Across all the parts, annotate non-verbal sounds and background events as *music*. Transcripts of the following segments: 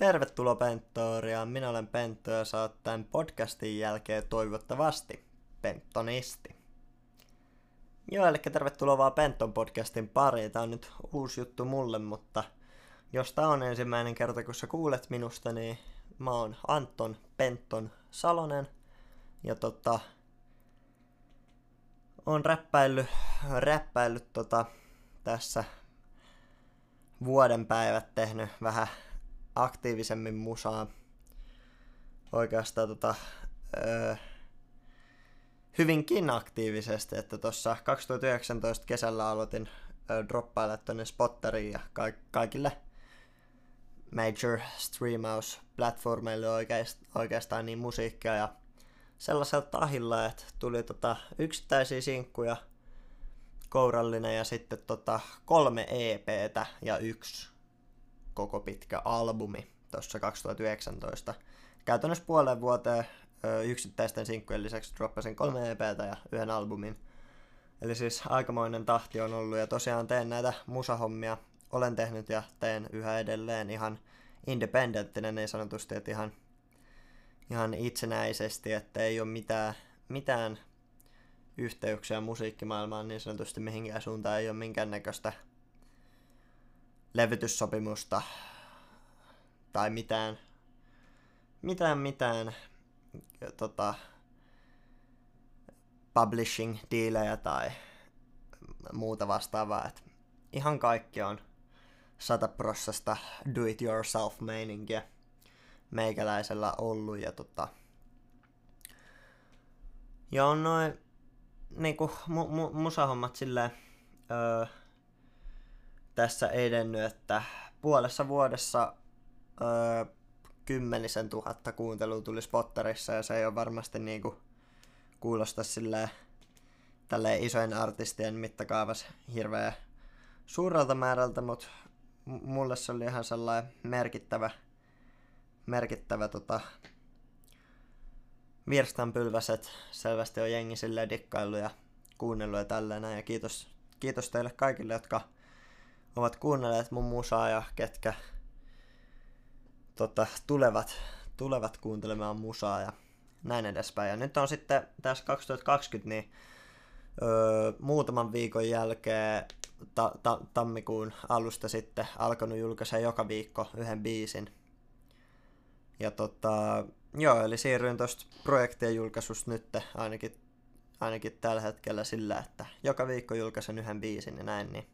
Tervetuloa Penttoriaan. Minä olen Pentto ja saat tämän podcastin jälkeen toivottavasti Penttonisti. Joo, eli tervetuloa vaan Penton podcastin pariin. Tämä on nyt uusi juttu mulle, mutta jos tämä on ensimmäinen kerta, kun sä kuulet minusta, niin mä oon Anton Penton Salonen. Ja tota, on räppäillyt, räppäillyt tota, tässä vuoden päivät tehnyt vähän aktiivisemmin musaa. Oikeastaan tota, öö, hyvinkin aktiivisesti, että tuossa 2019 kesällä aloitin öö, droppailla tuonne Spotteriin ja ka- kaikille major streamaus-platformeille oikeast- oikeastaan niin musiikkia ja sellaisella tahilla, että tuli tota yksittäisiä sinkkuja, kourallinen ja sitten tota kolme EPtä ja yksi koko pitkä albumi tuossa 2019. Käytännössä puolen vuoteen yksittäisten sinkkujen lisäksi droppasin kolme EPtä ja yhden albumin. Eli siis aikamoinen tahti on ollut ja tosiaan teen näitä musahommia. Olen tehnyt ja teen yhä edelleen ihan independenttinen niin sanotusti, että ihan, ihan itsenäisesti, että ei ole mitään, mitään yhteyksiä musiikkimaailmaan niin sanotusti mihinkään suuntaan, ei ole minkäännäköistä levytyssopimusta tai mitään, mitään, mitään tota, publishing dealejä tai muuta vastaavaa. Et ihan kaikki on sataprossasta do it yourself meininkiä meikäläisellä ollut ja tota, ja on noin niinku mu- mu- musahommat silleen öö, tässä edennyt, että puolessa vuodessa öö, kymmenisen tuhatta kuuntelua tuli Spotterissa ja se ei ole varmasti niinku kuulosta silleen tälleen isojen artistien mittakaavassa hirveä suurelta määrältä, mutta mulle se oli ihan sellainen merkittävä, merkittävä tota, virstanpylväs, että selvästi on jengi silleen dikkailu ja kuunnellut ja tälleen ja kiitos, kiitos teille kaikille, jotka ovat kuunnelleet mun musaa ja ketkä tota, tulevat, tulevat kuuntelemaan musaa ja näin edespäin. Ja nyt on sitten tässä 2020 niin öö, muutaman viikon jälkeen ta- ta- tammikuun alusta sitten alkanut julkaista joka viikko yhden biisin. Ja tota, joo, eli siirryin tuosta projektien julkaisusta nyt ainakin, ainakin tällä hetkellä sillä, että joka viikko julkaisen yhden biisin ja näin, niin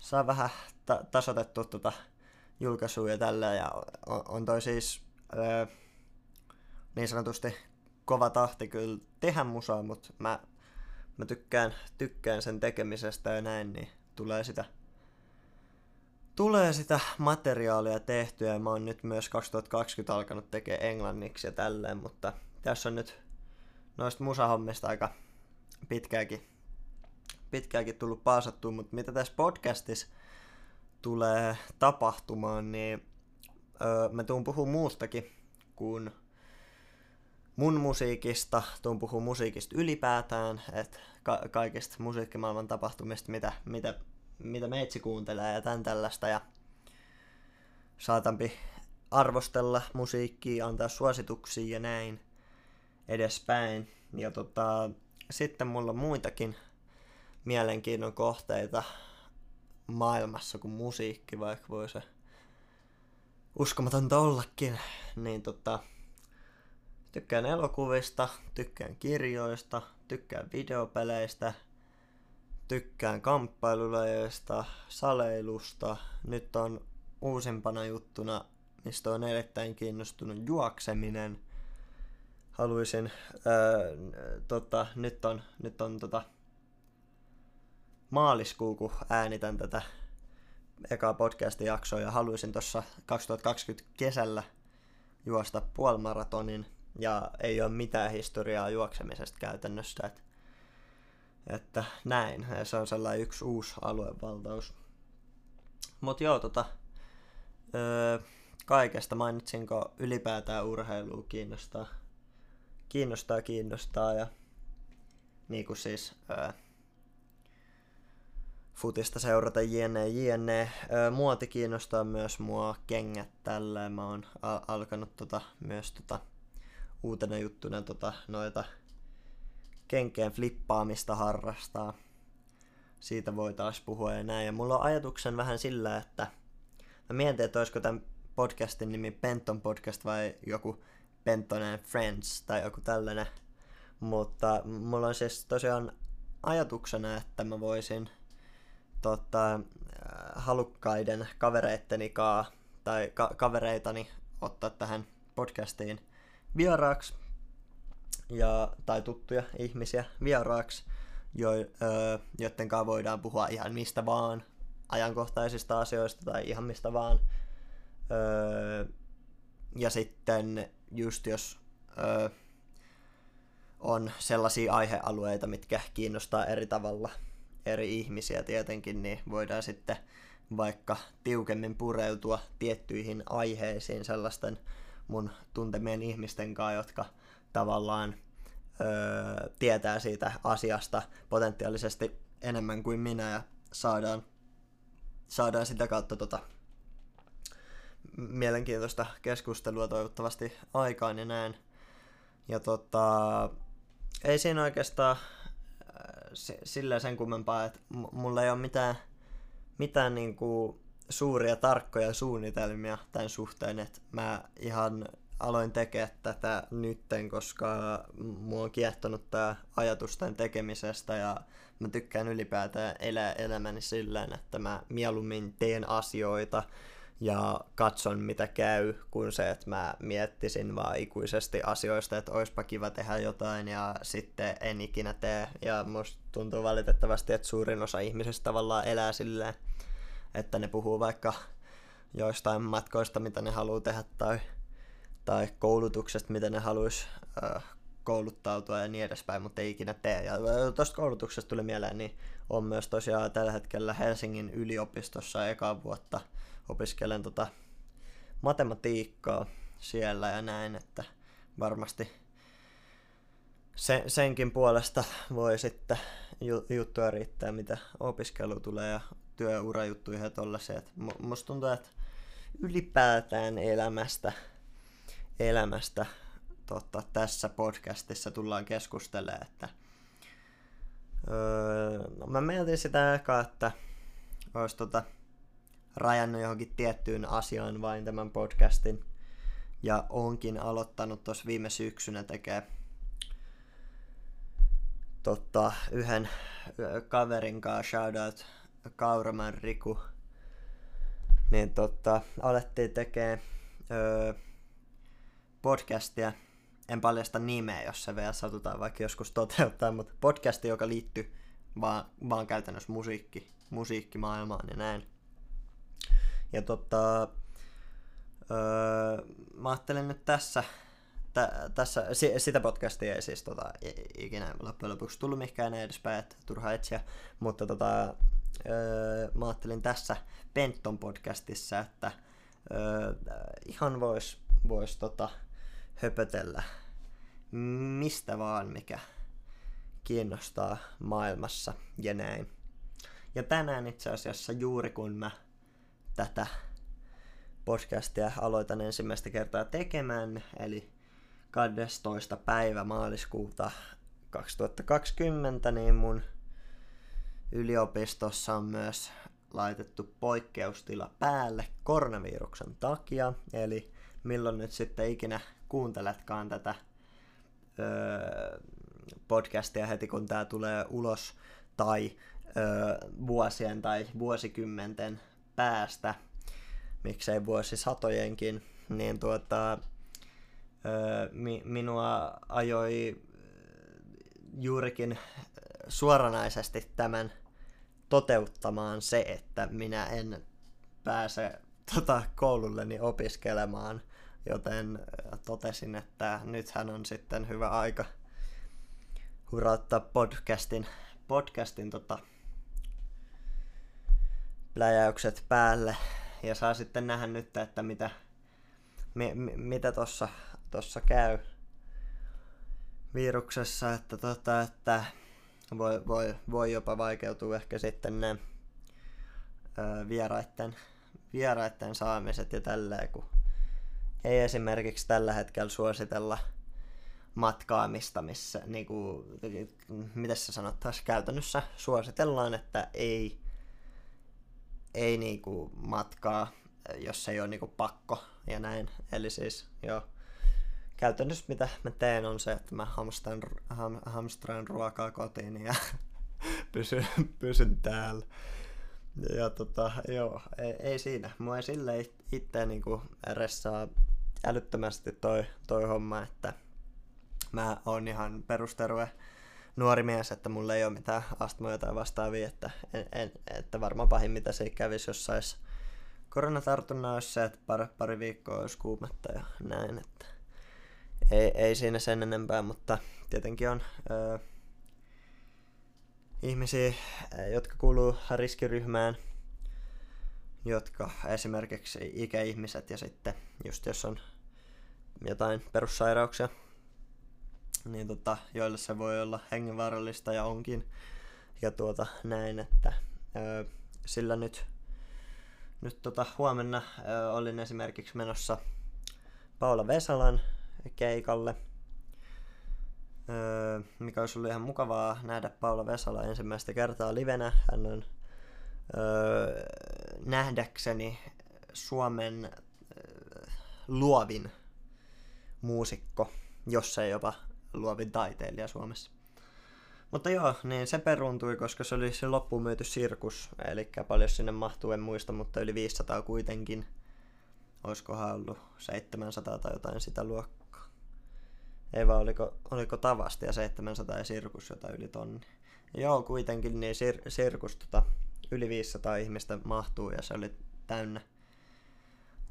saa vähän ta- tasotettua tuota julkaisua ja tällä, ja on, on toi siis öö, niin sanotusti kova tahti kyllä tehdä musaa, mutta mä, mä tykkään, tykkään sen tekemisestä ja näin, niin tulee sitä tulee sitä materiaalia tehtyä. Ja mä oon nyt myös 2020 alkanut tekemään englanniksi ja tälleen, mutta tässä on nyt noista musahommista aika pitkääkin, pitkääkin tullut paasattua, mutta mitä tässä podcastissa tulee tapahtumaan, niin öö, mä tuun puhua muustakin kuin mun musiikista, tuun puhua musiikista ylipäätään, että ka- kaikista musiikkimaailman tapahtumista, mitä, mitä, mitä meitsi kuuntelee ja tän tällaista, ja saatampi arvostella musiikkia, antaa suosituksia ja näin edespäin. Ja tota, sitten mulla on muitakin mielenkiinnon kohteita maailmassa kuin musiikki, vaikka voi se uskomatonta ollakin. Niin tota, tykkään elokuvista, tykkään kirjoista, tykkään videopeleistä, tykkään kamppailulajeista, saleilusta. Nyt on uusimpana juttuna, mistä on erittäin kiinnostunut juokseminen. Haluaisin, öö, tota, nyt on, nyt on tota, maaliskuu, kun äänitän tätä ekaa podcastin jaksoa ja haluaisin tuossa 2020 kesällä juosta puolimaratonin ja ei ole mitään historiaa juoksemisesta käytännössä, että, että näin, ja se on sellainen yksi uusi aluevaltaus. Mut joo, tota, öö, kaikesta mainitsinko ylipäätään urheilua kiinnostaa, kiinnostaa, kiinnostaa ja niin kuin siis öö, futista seurata jne jne. Muoti kiinnostaa myös mua kengät tällä. Mä oon al- alkanut tota, myös tota, uutena juttuna tota, noita kenkeen flippaamista harrastaa. Siitä voi taas puhua ja näin. Ja mulla on ajatuksen vähän sillä, että mä mietin, että olisiko tämän podcastin nimi Penton Podcast vai joku Penton and Friends tai joku tällainen. Mutta mulla on siis tosiaan ajatuksena, että mä voisin tota, äh, halukkaiden kavereitteni kaa, tai ka- kavereitani ottaa tähän podcastiin vieraaksi ja, tai tuttuja ihmisiä vieraaksi, jo, öö, joiden kanssa voidaan puhua ihan mistä vaan, ajankohtaisista asioista tai ihan mistä vaan. Öö, ja sitten just jos öö, on sellaisia aihealueita, mitkä kiinnostaa eri tavalla eri ihmisiä tietenkin, niin voidaan sitten vaikka tiukemmin pureutua tiettyihin aiheisiin sellaisten mun tuntemien ihmisten kanssa, jotka tavallaan öö, tietää siitä asiasta potentiaalisesti enemmän kuin minä ja saadaan, saadaan sitä kautta tota, mielenkiintoista keskustelua toivottavasti aikaan ja näin. Ja tota, ei siinä oikeastaan sillä sen kummempaa, että mulla ei ole mitään, mitään niinku suuria tarkkoja suunnitelmia tämän suhteen, että mä ihan aloin tekemään tätä nytten, koska mua on kiehtonut tämä ajatus tämän tekemisestä ja mä tykkään ylipäätään elää elämäni silleen, että mä mieluummin teen asioita ja katson mitä käy, kun se, että mä miettisin vaan ikuisesti asioista, että oispa kiva tehdä jotain ja sitten en ikinä tee. Ja musta tuntuu valitettavasti, että suurin osa ihmisistä tavallaan elää silleen, että ne puhuu vaikka joistain matkoista, mitä ne haluaa tehdä tai, tai koulutuksesta, mitä ne haluaisi äh, kouluttautua ja niin edespäin, mutta ei ikinä tee. Ja tuosta koulutuksesta tuli mieleen, niin on myös tosiaan tällä hetkellä Helsingin yliopistossa eka vuotta opiskelen tota matematiikkaa siellä ja näin, että varmasti se, senkin puolesta voi sitten juttuja riittää, mitä opiskelu tulee ja työurajuttuja ja tollasia. Et musta tuntuu, että ylipäätään elämästä, elämästä tota, tässä podcastissa tullaan keskustelemaan, että öö, no mä mietin sitä eka, että olisi tota, rajannut johonkin tiettyyn asiaan vain tämän podcastin. Ja onkin aloittanut tuossa viime syksynä tekee tota, yhden kaverin kanssa, shoutout Kauraman Riku, niin tota, alettiin tekee öö, podcastia. En paljasta nimeä, jos se vielä satutaan vaikka joskus toteuttaa, mutta podcasti, joka liittyy vaan, vaan käytännössä musiikki, musiikkimaailmaan ja näin. Ja tota, öö, mä ajattelen nyt tässä, tä, tässä sitä podcastia ei siis tota, ikinä loppujen lopuksi tullut mihinkään edespäin, että turha etsiä, mutta tota, öö, mä ajattelin tässä Penton podcastissa, että öö, ihan vois, vois tota, höpötellä mistä vaan, mikä kiinnostaa maailmassa ja näin. Ja tänään itse asiassa juuri kun mä tätä podcastia aloitan ensimmäistä kertaa tekemään, eli 12. päivä maaliskuuta 2020, niin mun yliopistossa on myös laitettu poikkeustila päälle koronaviruksen takia, eli milloin nyt sitten ikinä kuunteletkaan tätä öö, podcastia heti kun tämä tulee ulos, tai öö, vuosien tai vuosikymmenten päästä, miksei vuosisatojenkin, niin tuota, mi, minua ajoi juurikin suoranaisesti tämän toteuttamaan se, että minä en pääse tota, koululleni opiskelemaan, joten totesin, että nythän on sitten hyvä aika hurauttaa podcastin, podcastin tota, pläjäykset päälle. Ja saa sitten nähdä nyt, että mitä, mi, mi, mitä tossa, tossa käy viruksessa, että, tota, että voi, voi, voi jopa vaikeutua ehkä sitten ne öö, vieraitten, vieraitten saamiset ja tälleen, kun ei esimerkiksi tällä hetkellä suositella matkaamista, missä, niin kuin, miten se sanottaisiin, käytännössä suositellaan, että ei, ei niin kuin matkaa, jos ei ole niin kuin pakko ja näin. Eli siis joo, käytännössä mitä mä teen on se, että mä hamstran, ham, hamstran ruokaa kotiin ja *laughs* pysyn, pysyn täällä. Ja tota, joo, ei, ei siinä. Mua ei sille itse niinku ressaa älyttömästi toi, toi homma, että mä oon ihan perusterve nuori mies, että mulla ei ole mitään astmoja tai vastaavia, että, en, en, että varmaan pahin mitä se kävisi, jos sais koronatartunnan olisi se, että pari, pari viikkoa olisi kuumetta ja näin, että ei, ei siinä sen enempää, mutta tietenkin on öö, ihmisiä, jotka kuuluu riskiryhmään, jotka esimerkiksi ikäihmiset ja sitten just jos on jotain perussairauksia, niin tota, joille se voi olla hengenvaarallista ja onkin. Ja tuota näin, että öö, sillä nyt, nyt tota, huomenna öö, olin esimerkiksi menossa Paula Vesalan keikalle, öö, mikä olisi ollut ihan mukavaa nähdä Paula Vesala ensimmäistä kertaa livenä. Hän on öö, nähdäkseni Suomen öö, luovin muusikko, jos ei jopa luovin taiteilija Suomessa. Mutta joo, niin se peruuntui, koska se oli se loppumyyty sirkus, eli paljon sinne mahtuu, en muista, mutta yli 500 kuitenkin. Olisikohan ollut 700 tai jotain sitä luokkaa. Ei vaan, oliko, oliko tavasti ja 700 ja sirkus jota yli tonni. Joo, kuitenkin niin sir- sirkus tota, yli 500 ihmistä mahtuu ja se oli täynnä,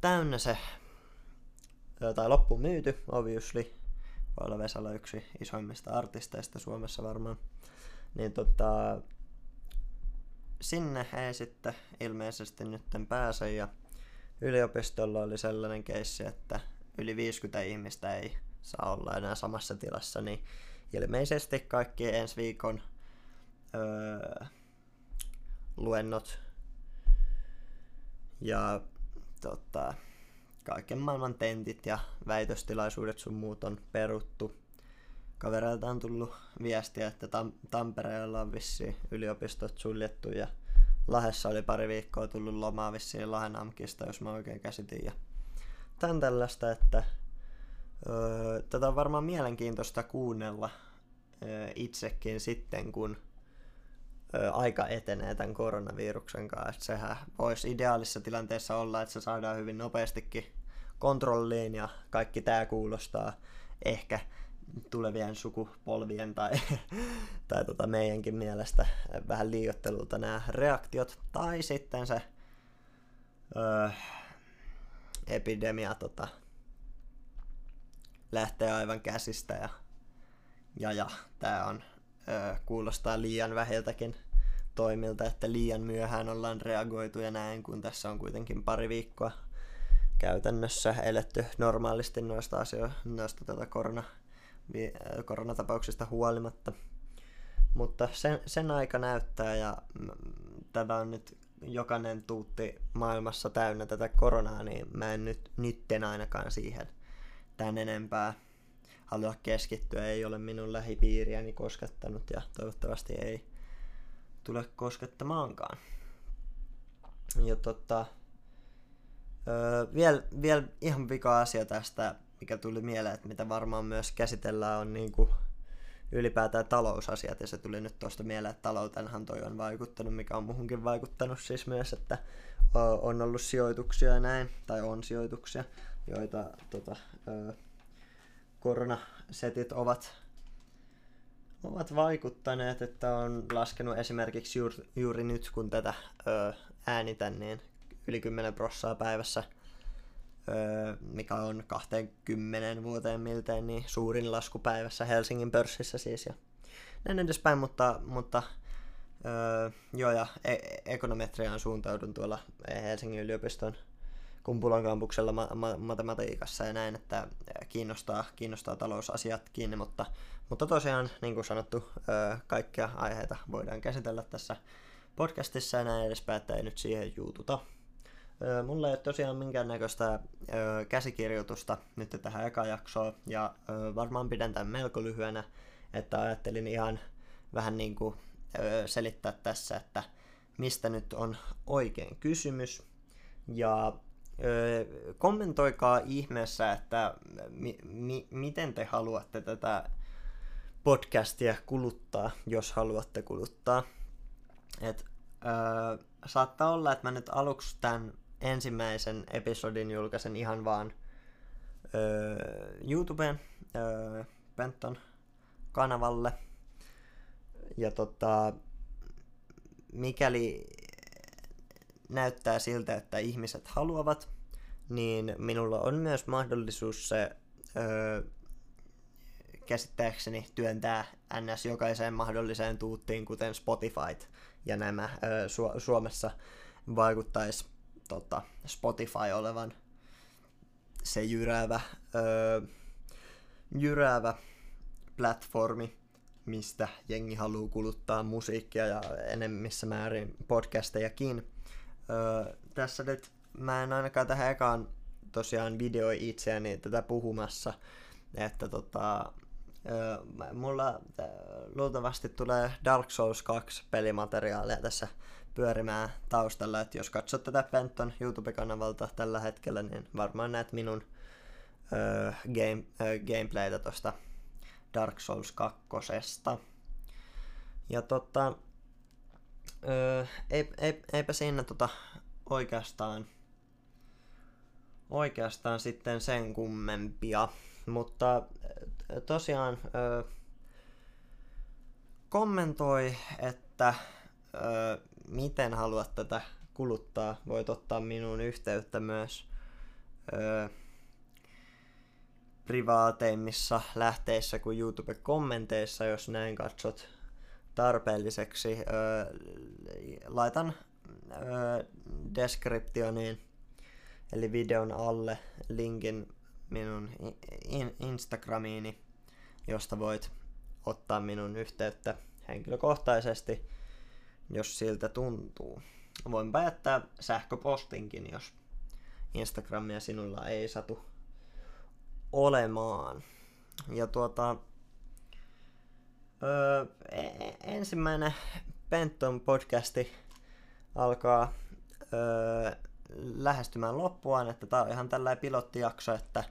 täynnä se, tai loppu myyty, obviously, Paula Vesala yksi isoimmista artisteista Suomessa varmaan. Niin tota, sinne ei sitten ilmeisesti nyt pääse ja yliopistolla oli sellainen keissi, että yli 50 ihmistä ei saa olla enää samassa tilassa, niin ilmeisesti kaikki ensi viikon öö, luennot ja tota, kaiken maailman tentit ja väitöstilaisuudet sun muut on peruttu. Kavereilta on tullut viestiä, että Tam- Tampereella on vissiin yliopistot suljettu ja Lahessa oli pari viikkoa tullut lomaa vissiin Lahen Amkista, jos mä oikein käsitin. Ja tän tällaista, että öö, tätä on varmaan mielenkiintoista kuunnella öö, itsekin sitten, kun aika etenee tämän koronaviruksen kanssa. Että sehän voisi ideaalissa tilanteessa olla, että se saadaan hyvin nopeastikin kontrolliin ja kaikki tämä kuulostaa ehkä tulevien sukupolvien tai, *laughs* tai tota meidänkin mielestä vähän liiottelulta nämä reaktiot. Tai sitten se ö, epidemia tota, lähtee aivan käsistä ja, ja, ja tämä on kuulostaa liian vähiltäkin toimilta, että liian myöhään ollaan reagoitu ja näin, kun tässä on kuitenkin pari viikkoa käytännössä eletty normaalisti noista asioista, noista tätä korona, koronatapauksista huolimatta. Mutta sen, sen aika näyttää ja tätä on nyt jokainen tuutti maailmassa täynnä tätä koronaa, niin mä en nyt nytten ainakaan siihen tän enempää halua keskittyä. Ei ole minun lähipiiriäni koskettanut ja toivottavasti ei tule koskettamaankaan. Ja tota, öö, vielä viel ihan vika asia tästä, mikä tuli mieleen, että mitä varmaan myös käsitellään, on niinku ylipäätään talousasiat, ja se tuli nyt tuosta mieleen, että taloutenhan toi on vaikuttanut, mikä on muhunkin vaikuttanut siis myös, että on ollut sijoituksia ja näin, tai on sijoituksia, joita tota, koronasetit ovat, ovat vaikuttaneet, että on laskenut esimerkiksi juuri, juuri nyt, kun tätä ö, äänitän, niin yli 10 prossaa päivässä, ö, mikä on 20 vuoteen miltei niin suurin lasku päivässä Helsingin pörssissä siis. Ja näin edespäin, mutta, mutta ö, joo, ja e- ekonometriaan suuntaudun tuolla Helsingin yliopiston Kumpulan kampuksella ma- ma- matematiikassa ja näin, että kiinnostaa, kiinnostaa talousasiat kiinni, mutta, mutta tosiaan, niin kuin sanottu, kaikkia aiheita voidaan käsitellä tässä podcastissa ja näin edespäin, että ei nyt siihen juututa. Mulla ei ole tosiaan minkäännäköistä käsikirjoitusta nyt tähän eka jaksoon, ja varmaan pidän tämän melko lyhyenä, että ajattelin ihan vähän niin kuin selittää tässä, että mistä nyt on oikein kysymys. Ja kommentoikaa ihmeessä, että mi- mi- miten te haluatte tätä podcastia kuluttaa, jos haluatte kuluttaa. Et, öö, saattaa olla, että mä nyt aluksi tämän ensimmäisen episodin julkaisen ihan vaan öö, YouTubeen, öö, Penton kanavalle. Ja tota, mikäli näyttää siltä, että ihmiset haluavat, niin minulla on myös mahdollisuus se öö, käsittääkseni työntää NS jokaiseen mahdolliseen tuuttiin, kuten Spotify ja nämä öö, Su- Suomessa vaikuttaisi tota, Spotify olevan se jyräävä, öö, jyräävä platformi, mistä jengi haluaa kuluttaa musiikkia ja enemmissä määrin podcastejakin. Tässä nyt mä en ainakaan tähän ekaan tosiaan videoi itseäni tätä puhumassa, että tota, öö, mulla luultavasti tulee Dark Souls 2 pelimateriaalia tässä pyörimään taustalla, että jos katsot tätä Penton YouTube-kanavalta tällä hetkellä, niin varmaan näet minun öö, game, öö, gameplaytä tosta Dark Souls 2. Ja tota, öö, ei, ei, eipä siinä tota oikeastaan, oikeastaan sitten sen kummempia, mutta tosiaan öö, kommentoi, että öö, miten haluat tätä kuluttaa. Voit ottaa minuun yhteyttä myös öö, privaateimmissa lähteissä kuin YouTube-kommenteissa, jos näin katsot tarpeelliseksi. Laitan öö, descriptioniin, eli videon alle, linkin minun in- Instagramiini, josta voit ottaa minun yhteyttä henkilökohtaisesti, jos siltä tuntuu. Voinpa jättää sähköpostinkin, jos Instagramia sinulla ei satu olemaan. Ja tuota, öö, ensimmäinen Penton podcasti alkaa öö, lähestymään loppuaan, että tää on ihan tällainen pilottijakso, että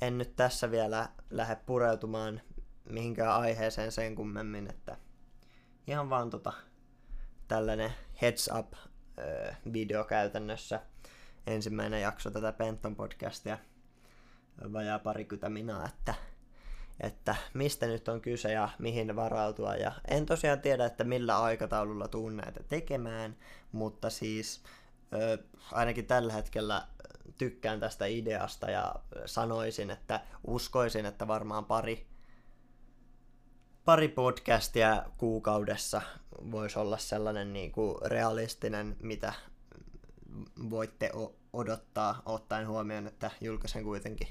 en nyt tässä vielä lähde pureutumaan mihinkään aiheeseen sen kummemmin, että ihan vaan tota, tällainen heads up öö, video käytännössä. Ensimmäinen jakso tätä Penton podcastia vajaa parikymmentä minaa, että, että mistä nyt on kyse ja mihin varautua. Ja en tosiaan tiedä, että millä aikataululla tuun näitä tekemään, mutta siis ö, ainakin tällä hetkellä tykkään tästä ideasta ja sanoisin, että uskoisin, että varmaan pari, pari podcastia kuukaudessa voisi olla sellainen niin kuin realistinen, mitä voitte odottaa, ottaen huomioon, että julkaisen kuitenkin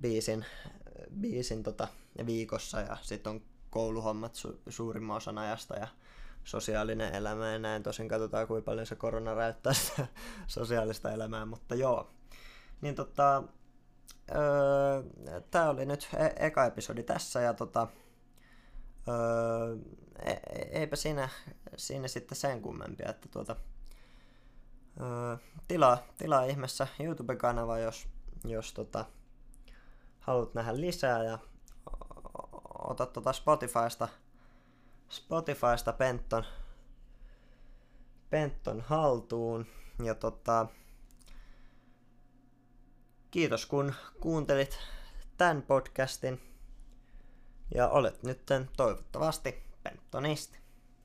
biisin, biisin tota, viikossa ja sitten on kouluhommat su- suurimman osan ajasta ja sosiaalinen elämä ja näin. Tosin katsotaan kuinka paljon se korona räyttää sitä *laughs* sosiaalista elämää, mutta joo. Niin tota, öö, tää oli nyt e- eka episodi tässä ja tota, öö, e- eipä siinä, siinä sitten sen kummempia, että tuota, öö, tilaa, tilaa ihmeessä YouTube-kanava, jos, jos tota, haluat nähdä lisää ja ota tuota Spotifysta, Spotifysta Penton, Penton haltuun. Ja tota, kiitos kun kuuntelit tämän podcastin. Ja olet nyt toivottavasti Pentonisti.